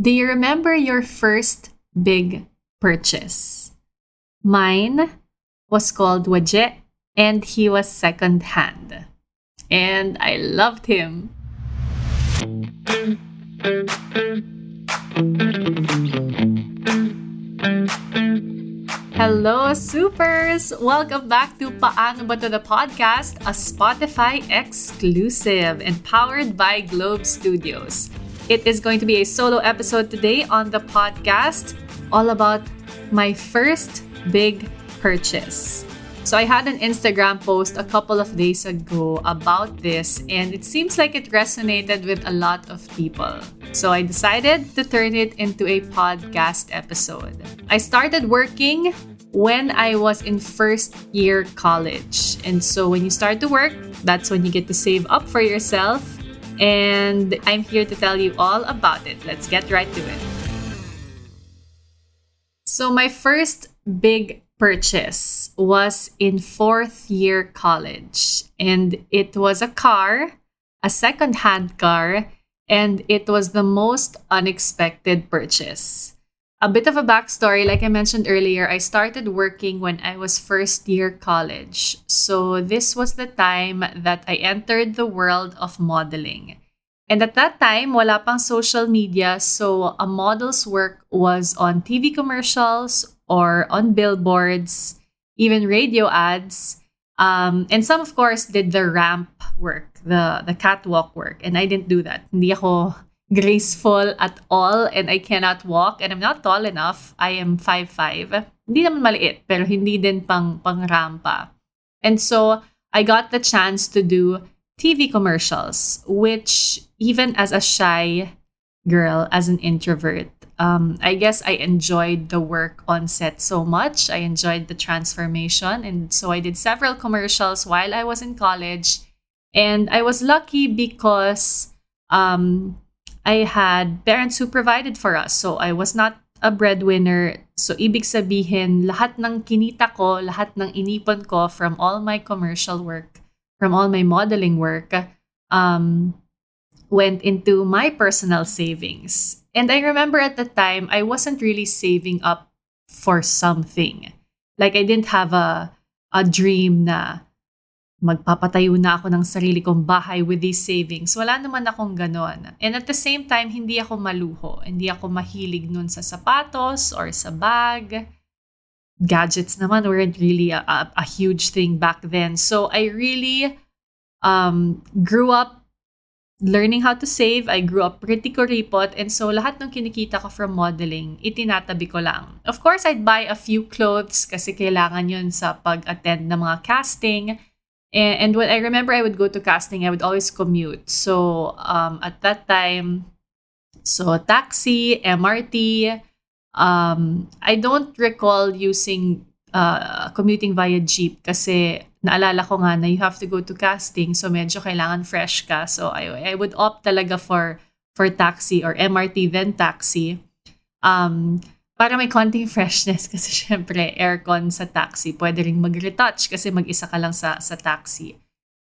Do you remember your first big purchase? Mine was called Waje and he was second hand. And I loved him. Hello, supers! Welcome back to Paano Ba To The Podcast, a Spotify exclusive and powered by Globe Studios. It is going to be a solo episode today on the podcast, all about my first big purchase. So I had an Instagram post a couple of days ago about this, and it seems like it resonated with a lot of people. So I decided to turn it into a podcast episode. I started working when I was in first year college. And so when you start to work, that's when you get to save up for yourself. And I'm here to tell you all about it. Let's get right to it. So, my first big purchase was in fourth year college, and it was a car, a second hand car, and it was the most unexpected purchase a bit of a backstory. Like i mentioned earlier i started working when i was first year college. So this was the time that i entered the world of modeling. And at that time wala pang social media. So a model's work was on tv commercials or on billboards even radio ads. Um, and some of course did the ramp work the the catwalk work. And i didn't do that. Hindi ako graceful at all and I cannot walk and I'm not tall enough. I am 5'5". Hindi naman maliit pero hindi din pang, pang rampa. And so I got the chance to do TV commercials which even as a shy girl, as an introvert, um, I guess I enjoyed the work on set so much. I enjoyed the transformation. And so I did several commercials while I was in college. And I was lucky because um, I had parents who provided for us. So I was not a breadwinner. So ibig sabihin, lahat ng kinita ko, lahat ng inipon ko from all my commercial work, from all my modeling work, um, went into my personal savings. And I remember at the time, I wasn't really saving up for something. Like I didn't have a a dream na magpapatayo na ako ng sarili kong bahay with these savings. Wala naman akong ganon. And at the same time, hindi ako maluho. Hindi ako mahilig nun sa sapatos or sa bag. Gadgets naman weren't really a, a, a huge thing back then. So I really um, grew up learning how to save. I grew up pretty kuripot. And so lahat ng kinikita ko from modeling, itinatabi ko lang. Of course, I'd buy a few clothes kasi kailangan yun sa pag-attend ng mga casting and, and when I remember I would go to casting, I would always commute. So um, at that time, so taxi, MRT. Um, I don't recall using uh, commuting via jeep kasi naalala ko nga na you have to go to casting so medyo kailangan fresh ka. So I, I would opt talaga for for taxi or MRT then taxi. Um, para may konting freshness kasi syempre aircon sa taxi. Pwede ring mag-retouch kasi mag-isa ka lang sa, sa taxi.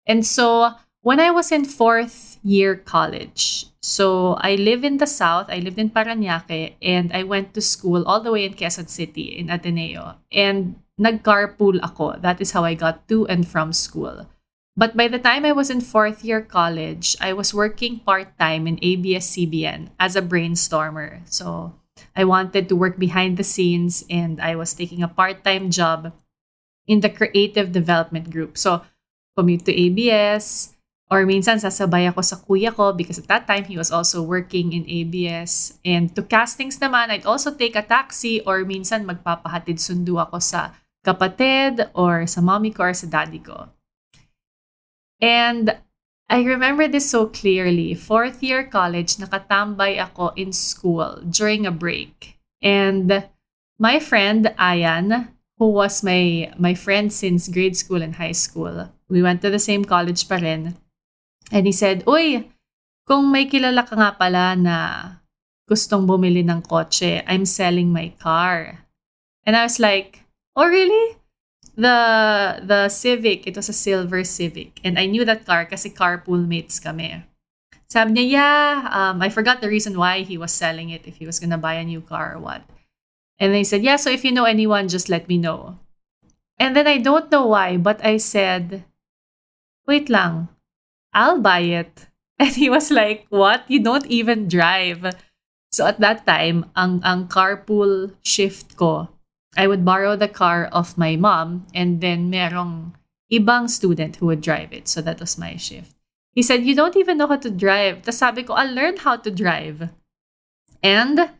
And so, when I was in fourth year college, so I live in the South, I lived in Paranaque, and I went to school all the way in Quezon City, in Ateneo. And nag-carpool ako. That is how I got to and from school. But by the time I was in fourth year college, I was working part-time in ABS-CBN as a brainstormer. So, I wanted to work behind the scenes and I was taking a part time job in the creative development group. So, commute to ABS, or minsan sasabay ako sa kuya ko because at that time he was also working in ABS. And to castings naman, I'd also take a taxi or minsan magpapahatid sundo ako sa kapatid or sa mommy ko or sa daddy ko. And I remember this so clearly. Fourth year college, nakatambay ako in school during a break. And my friend, Ayan, who was my, my friend since grade school and high school, we went to the same college pa rin. And he said, Uy, kung may kilala ka nga pala na gustong bumili ng kotse, I'm selling my car. And I was like, oh really? The the Civic, it was a silver Civic. And I knew that car kasi carpool mates kami. Sabi niya, yeah, um, I forgot the reason why he was selling it, if he was gonna buy a new car or what. And they said, yeah, so if you know anyone, just let me know. And then I don't know why, but I said, wait lang, I'll buy it. And he was like, what? You don't even drive. So at that time, ang, ang carpool shift ko, I would borrow the car of my mom and then merong ibang student who would drive it. So that was my shift. He said, you don't even know how to drive. Tapos sabi ko, I'll learn how to drive. And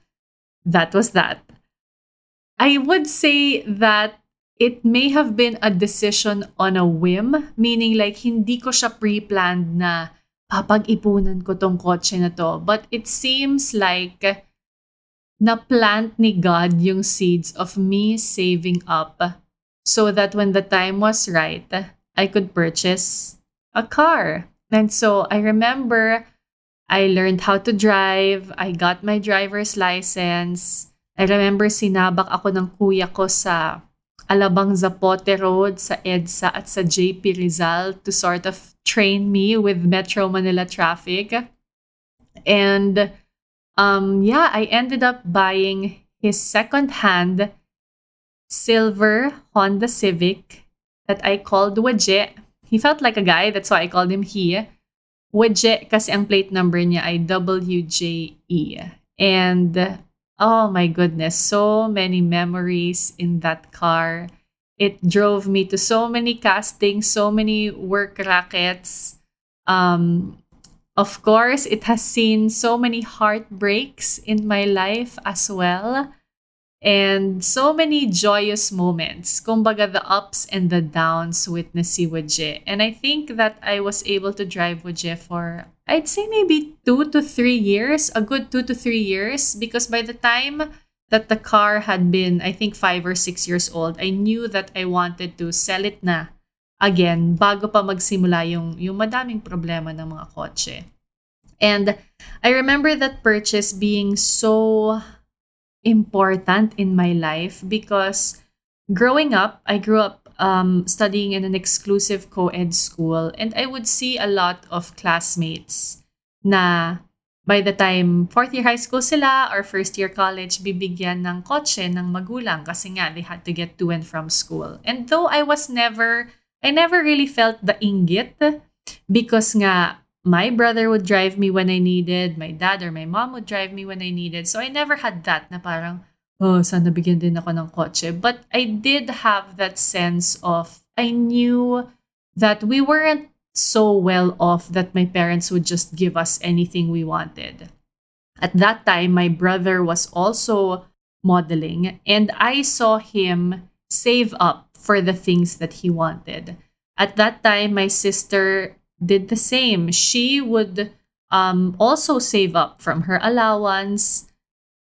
that was that. I would say that it may have been a decision on a whim, meaning like hindi ko siya pre-planned na papag-ipunan ko tong kotse na to. But it seems like na-plant ni God yung seeds of me saving up so that when the time was right, I could purchase a car. And so I remember I learned how to drive. I got my driver's license. I remember sinabak ako ng kuya ko sa Alabang Zapote Road, sa EDSA at sa JP Rizal to sort of train me with Metro Manila traffic. And um, yeah, I ended up buying his second-hand silver Honda Civic that I called Waje. He felt like a guy, that's why I called him he. Waje kasi ang plate number niya ay WJE. And Oh my goodness, so many memories in that car. It drove me to so many castings, so many work rackets. Um, of course, it has seen so many heartbreaks in my life as well. And so many joyous moments. Kumbaga, the ups and the downs witness si Wajie. And I think that I was able to drive Wajie for, I'd say maybe two to three years, a good two to three years. Because by the time that the car had been, I think, five or six years old, I knew that I wanted to sell it na again bago pa magsimula yung, yung madaming problema ng mga kotse. And I remember that purchase being so important in my life because growing up, I grew up um, studying in an exclusive co ed school, and I would see a lot of classmates na by the time fourth year high school sila or first year college, bibigyan ng kotse ng magulang kasi nga they had to get to and from school. And though I was never, I never really felt the inggit because nga my brother would drive me when I needed, my dad or my mom would drive me when I needed. So I never had that na parang, oh, sana bigyan din ako ng kotse. But I did have that sense of, I knew that we weren't so well off that my parents would just give us anything we wanted. At that time, my brother was also modeling, and I saw him save up for the things that he wanted. At that time, my sister did the same. She would um, also save up from her allowance,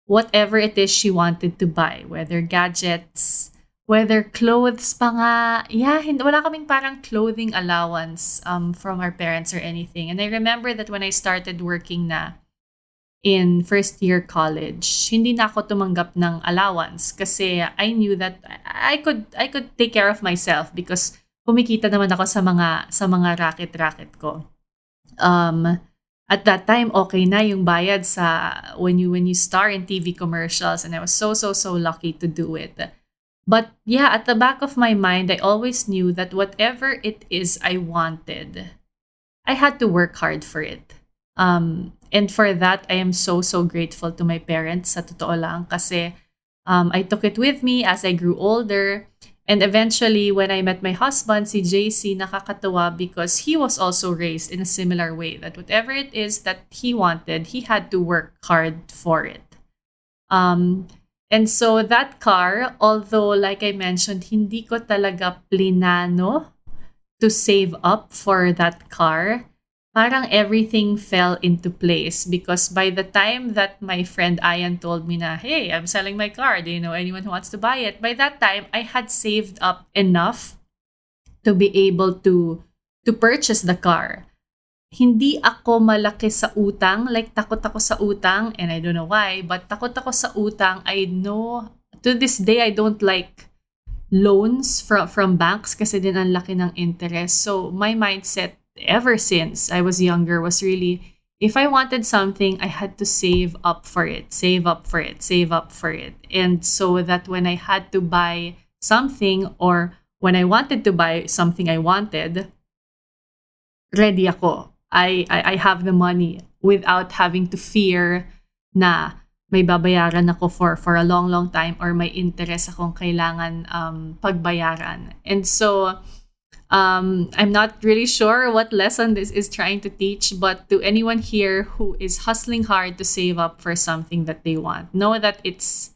whatever it is she wanted to buy, whether gadgets, whether clothes pa nga. Yeah, wala kaming parang clothing allowance um, from our parents or anything. And I remember that when I started working na in first year college, hindi na ako tumanggap ng allowance kasi I knew that I could I could take care of myself because kumikita naman ako sa mga sa mga racket-racket ko. Um, at that time, okay na yung bayad sa when you when you star in TV commercials and I was so so so lucky to do it. But yeah, at the back of my mind, I always knew that whatever it is I wanted, I had to work hard for it. Um, and for that, I am so so grateful to my parents sa totoo lang kasi um, I took it with me as I grew older And eventually, when I met my husband, si JC, nakakatawa because he was also raised in a similar way that whatever it is that he wanted, he had to work hard for it. Um, and so that car, although like I mentioned, hindi ko talaga plinano to save up for that car, parang everything fell into place because by the time that my friend Ayan told me na, hey, I'm selling my car, do you know anyone who wants to buy it? By that time, I had saved up enough to be able to to purchase the car. Hindi ako malaki sa utang, like takot ako sa utang, and I don't know why, but takot ako sa utang. I know, to this day, I don't like loans from, from banks kasi din ang laki ng interest. So, my mindset ever since I was younger was really if I wanted something, I had to save up for it, save up for it, save up for it. And so that when I had to buy something or when I wanted to buy something I wanted, ready ako. I, I, I have the money without having to fear na may babayaran ako for, for a long, long time or may interest akong kailangan um, pagbayaran. And so, um, I'm not really sure what lesson this is trying to teach, but to anyone here who is hustling hard to save up for something that they want, know that it's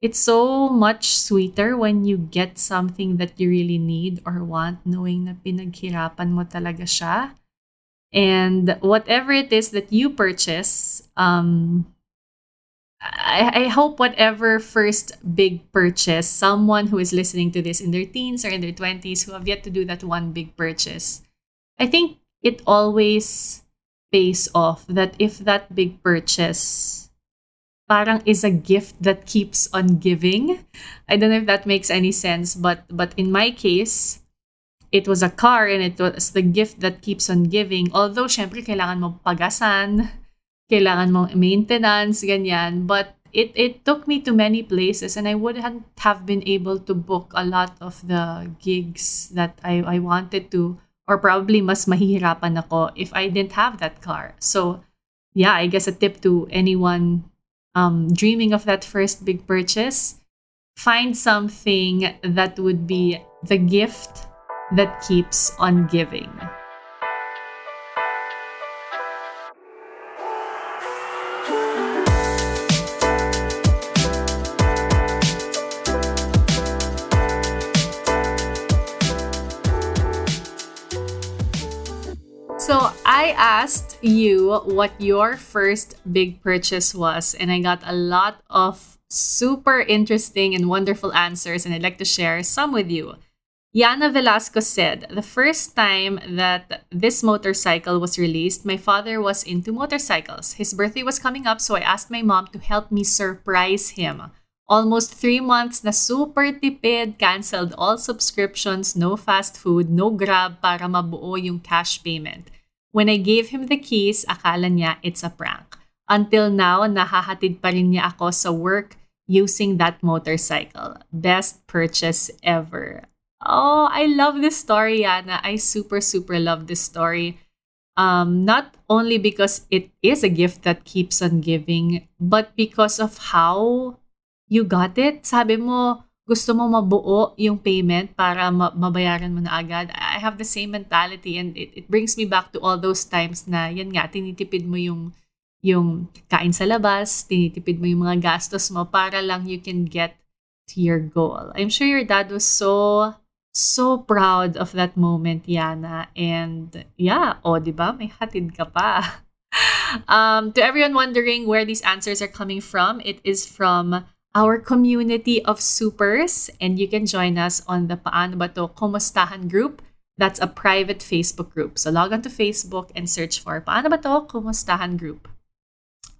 it's so much sweeter when you get something that you really need or want, knowing na pinaghirapan mo talaga siya. And whatever it is that you purchase, um, I, I hope whatever first big purchase, someone who is listening to this in their teens or in their 20s who have yet to do that one big purchase, I think it always pays off that if that big purchase parang is a gift that keeps on giving. I don't know if that makes any sense, but but in my case, it was a car and it was the gift that keeps on giving. Although, syempre, kailangan mo pagasan, kailangan mong maintenance, ganyan. But it, it took me to many places and I wouldn't have been able to book a lot of the gigs that I, I wanted to or probably mas mahihirapan ako if I didn't have that car. So, yeah, I guess a tip to anyone um, dreaming of that first big purchase, find something that would be the gift that keeps on giving. Asked you what your first big purchase was, and I got a lot of super interesting and wonderful answers, and I'd like to share some with you. Yana Velasco said, The first time that this motorcycle was released, my father was into motorcycles. His birthday was coming up, so I asked my mom to help me surprise him. Almost three months na super tipid, canceled all subscriptions, no fast food, no grab para mabuo yung cash payment. When I gave him the keys, akala niya it's a prank. Until now, nahahatid pa rin niya ako sa work using that motorcycle. Best purchase ever. Oh, I love this story, Yana. I super, super love this story. Um, not only because it is a gift that keeps on giving, but because of how you got it. Sabi mo, gusto mo mabuo yung payment para mabayaran mo na agad. I have the same mentality and it, it brings me back to all those times na yan nga, tinitipid mo yung yung kain sa labas, tinitipid mo yung mga gastos mo para lang you can get to your goal. I'm sure your dad was so so proud of that moment, Yana. And yeah, oh, di ba? May hatid ka pa. um, to everyone wondering where these answers are coming from, it is from our community of supers and you can join us on the Paano Ba To Kumustahan group. That's a private Facebook group. So log on to Facebook and search for Paano Ba To Kumustahan group.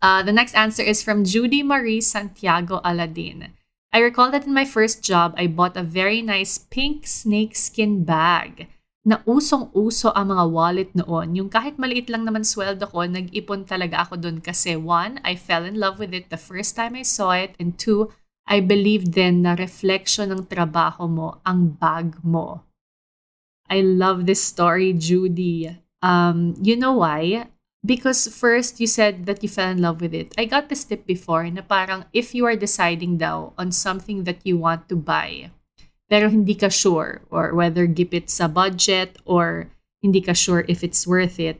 Uh, the next answer is from Judy Marie Santiago Aladin. I recall that in my first job, I bought a very nice pink snakeskin bag. Na usong-uso ang mga wallet noon. Yung kahit maliit lang naman sweldo ko, nag-ipon talaga ako doon kasi one, I fell in love with it the first time I saw it and two, I believed then na reflection ng trabaho mo ang bag mo. I love this story, Judy. Um, you know why? Because first, you said that you fell in love with it. I got this tip before na parang if you are deciding daw on something that you want to buy, pero hindi ka sure or whether gipit sa budget or hindi ka sure if it's worth it,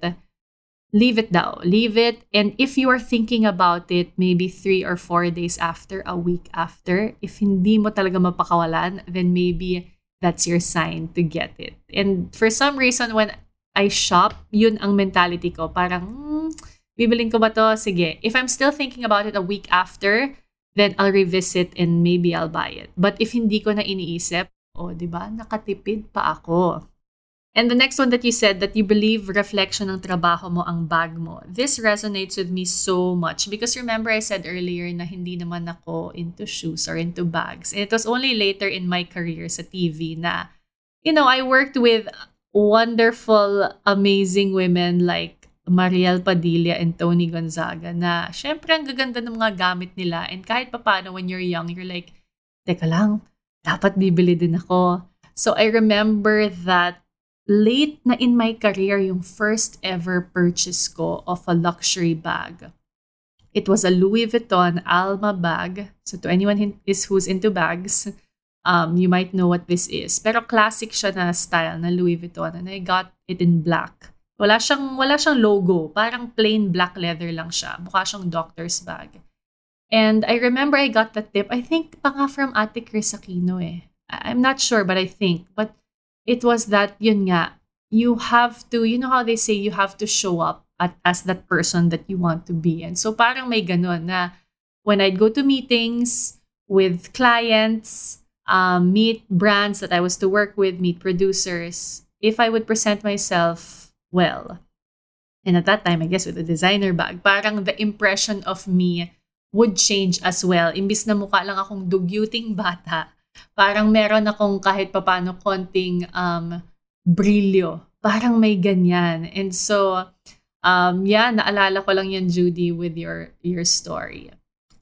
leave it daw. Leave it. And if you are thinking about it maybe three or four days after, a week after, if hindi mo talaga mapakawalan, then maybe that's your sign to get it. And for some reason, when I shop, yun ang mentality ko. Parang, hmm, bibiling ko ba to? Sige. If I'm still thinking about it a week after, then I'll revisit and maybe I'll buy it. But if hindi ko na iniisip, oh, di ba, nakatipid pa ako. And the next one that you said that you believe reflection ng trabaho mo ang bag mo. This resonates with me so much because remember I said earlier na hindi naman ako into shoes or into bags. And it was only later in my career sa TV na, you know, I worked with wonderful, amazing women like Mariel Padilla and Tony Gonzaga na syempre ang gaganda ng mga gamit nila and kahit papano when you're young, you're like, teka lang, dapat bibili din ako. So I remember that late na in my career yung first ever purchase ko of a luxury bag. It was a Louis Vuitton Alma bag. So to anyone is who's into bags, um, you might know what this is. Pero classic siya na style na Louis Vuitton and I got it in black. Wala siyang, wala siyang logo. Parang plain black leather lang siya. Mukha siyang doctor's bag. And I remember I got the tip. I think pa nga from Ate Chris Aquino eh. I'm not sure but I think. But it was that, yun nga, you have to, you know how they say you have to show up at, as that person that you want to be. And so parang may ganun na when I'd go to meetings with clients, um, meet brands that I was to work with, meet producers, if I would present myself well, and at that time, I guess with a designer bag, parang the impression of me would change as well. Imbis na mukha lang akong dugyuting bata, Parang meron akong kahit papano konting um, brilyo. Parang may ganyan. And so, um, yeah, naalala ko lang yan, Judy, with your, your story.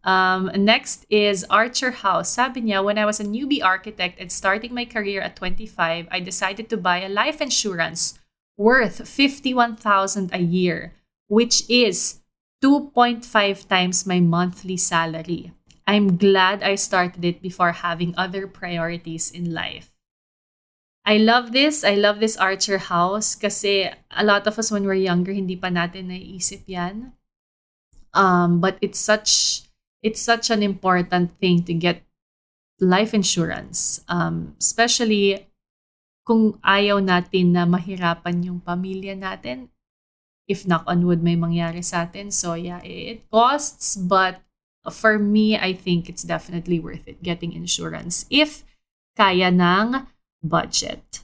Um, next is Archer House. Sabi niya, when I was a newbie architect and starting my career at 25, I decided to buy a life insurance worth 51,000 a year, which is 2.5 times my monthly salary. I'm glad I started it before having other priorities in life. I love this. I love this Archer house kasi a lot of us when we're younger, hindi pa natin naiisip yan. Um, but it's such it's such an important thing to get life insurance. Um, especially kung ayaw natin na mahirapan yung pamilya natin. If knock on wood may mangyari sa atin. So yeah, it costs, but for me, I think it's definitely worth it getting insurance if kaya ng budget.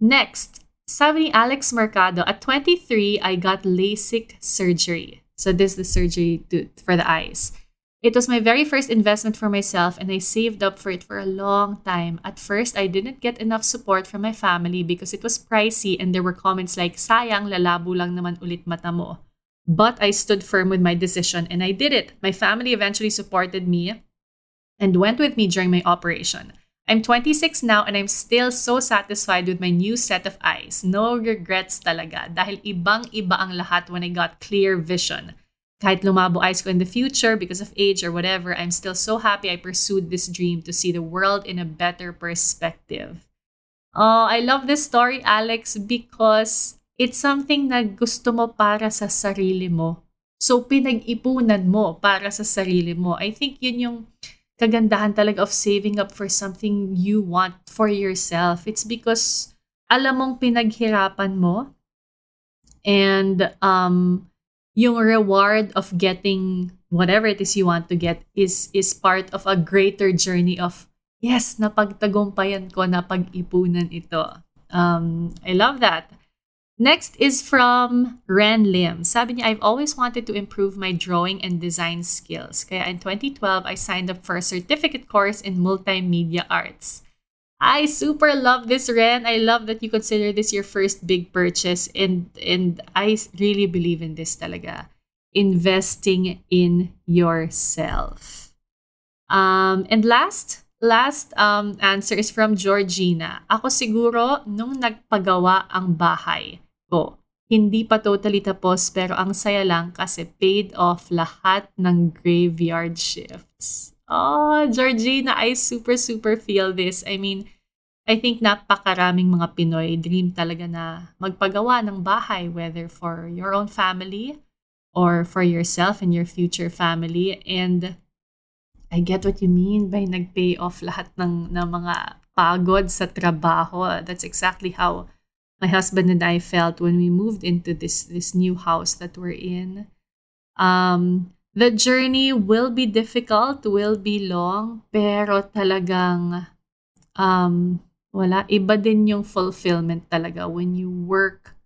Next, sabi ni Alex Mercado, at 23, I got LASIK surgery. So this is the surgery to, for the eyes. It was my very first investment for myself and I saved up for it for a long time. At first, I didn't get enough support from my family because it was pricey and there were comments like, sayang, lalabo lang naman ulit mata mo. But I stood firm with my decision and I did it. My family eventually supported me and went with me during my operation. I'm 26 now and I'm still so satisfied with my new set of eyes. No regrets talaga dahil ibang-iba ang lahat when I got clear vision. Kahit lumabo eyes ko in the future because of age or whatever, I'm still so happy I pursued this dream to see the world in a better perspective. Oh, I love this story, Alex, because it's something na gusto mo para sa sarili mo. So, pinag-ipunan mo para sa sarili mo. I think yun yung kagandahan talaga of saving up for something you want for yourself. It's because alam mong pinaghirapan mo and um, yung reward of getting whatever it is you want to get is is part of a greater journey of yes, napagtagumpayan ko, napag-ipunan ito. Um, I love that. Next is from Ren Lim. Sabi niya, I've always wanted to improve my drawing and design skills. Kaya in 2012, I signed up for a certificate course in multimedia arts. I super love this, Ren. I love that you consider this your first big purchase. And, and I really believe in this talaga. Investing in yourself. Um, and last, last um, answer is from Georgina. Ako siguro nung nagpagawa ang bahay ko. Hindi pa totally tapos pero ang saya lang kasi paid off lahat ng graveyard shifts. Oh, Georgina, I super, super feel this. I mean, I think napakaraming mga Pinoy dream talaga na magpagawa ng bahay, whether for your own family or for yourself and your future family. And I get what you mean by nag-pay off lahat ng, ng mga pagod sa trabaho. That's exactly how my husband and I felt when we moved into this this new house that we're in. Um, the journey will be difficult, will be long, pero talagang um, wala iba din yung fulfillment talaga when you work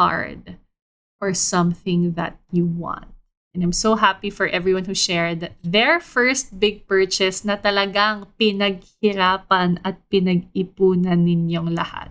hard for something that you want. And I'm so happy for everyone who shared their first big purchase na talagang pinaghirapan at pinag-ipunan ninyong lahat.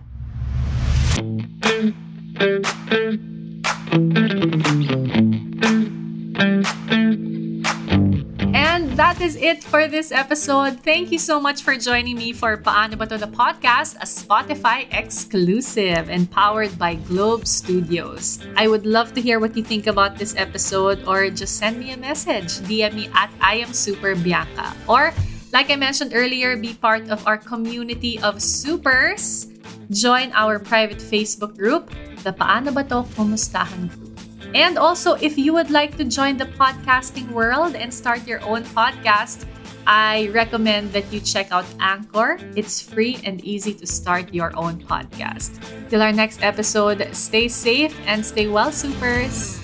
That is it for this episode. Thank you so much for joining me for Paano Ba To the Podcast, a Spotify exclusive and powered by Globe Studios. I would love to hear what you think about this episode or just send me a message. DM me at I am Super Bianca. Or, like I mentioned earlier, be part of our community of supers. Join our private Facebook group, the Paano Ba To Kumustahan Group. And also, if you would like to join the podcasting world and start your own podcast, I recommend that you check out Anchor. It's free and easy to start your own podcast. Till our next episode, stay safe and stay well, supers.